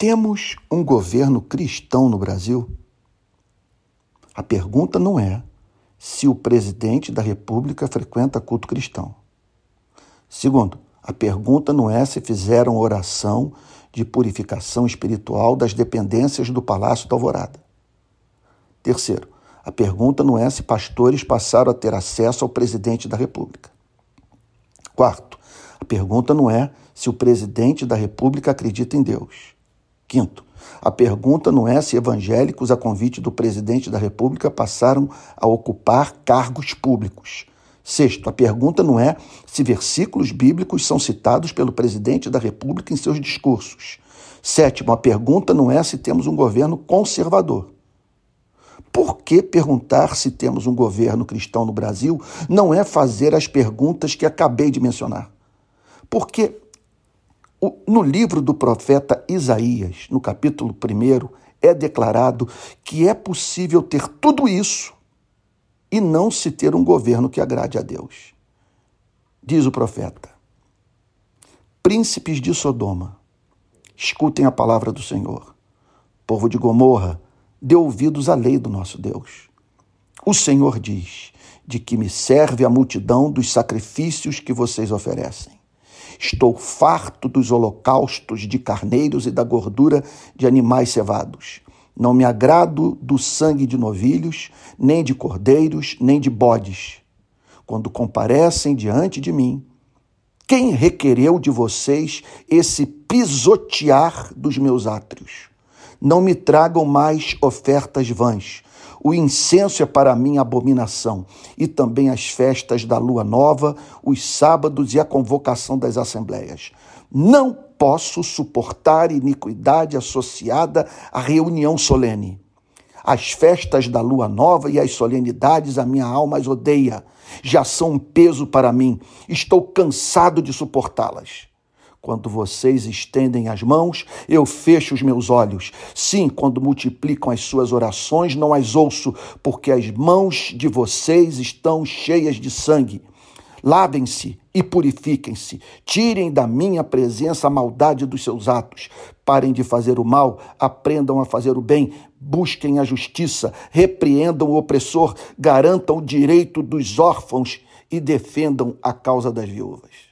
Temos um governo cristão no Brasil? A pergunta não é se o presidente da República frequenta culto cristão. Segundo, a pergunta não é se fizeram oração de purificação espiritual das dependências do Palácio da Alvorada. Terceiro, a pergunta não é se pastores passaram a ter acesso ao presidente da República. Quarto, a pergunta não é se o presidente da República acredita em Deus. Quinto, a pergunta não é se evangélicos, a convite do presidente da República, passaram a ocupar cargos públicos. Sexto, a pergunta não é se versículos bíblicos são citados pelo presidente da República em seus discursos. Sétimo, a pergunta não é se temos um governo conservador. Por que perguntar se temos um governo cristão no Brasil não é fazer as perguntas que acabei de mencionar? Porque no livro do profeta Isaías, no capítulo 1, é declarado que é possível ter tudo isso e não se ter um governo que agrade a Deus. Diz o profeta: Príncipes de Sodoma, escutem a palavra do Senhor. Povo de Gomorra, dê ouvidos à lei do nosso Deus. O Senhor diz: De que me serve a multidão dos sacrifícios que vocês oferecem? Estou farto dos holocaustos de carneiros e da gordura de animais cevados. Não me agrado do sangue de novilhos, nem de cordeiros, nem de bodes. Quando comparecem diante de mim, quem requereu de vocês esse pisotear dos meus átrios? Não me tragam mais ofertas vãs, o incenso é para mim abominação, e também as festas da lua nova, os sábados e a convocação das assembleias. Não posso suportar iniquidade associada à reunião solene. As festas da lua nova e as solenidades a minha alma as odeia. Já são um peso para mim. Estou cansado de suportá-las. Quando vocês estendem as mãos, eu fecho os meus olhos. Sim, quando multiplicam as suas orações, não as ouço, porque as mãos de vocês estão cheias de sangue. Lavem-se e purifiquem-se. Tirem da minha presença a maldade dos seus atos. Parem de fazer o mal, aprendam a fazer o bem, busquem a justiça, repreendam o opressor, garantam o direito dos órfãos e defendam a causa das viúvas.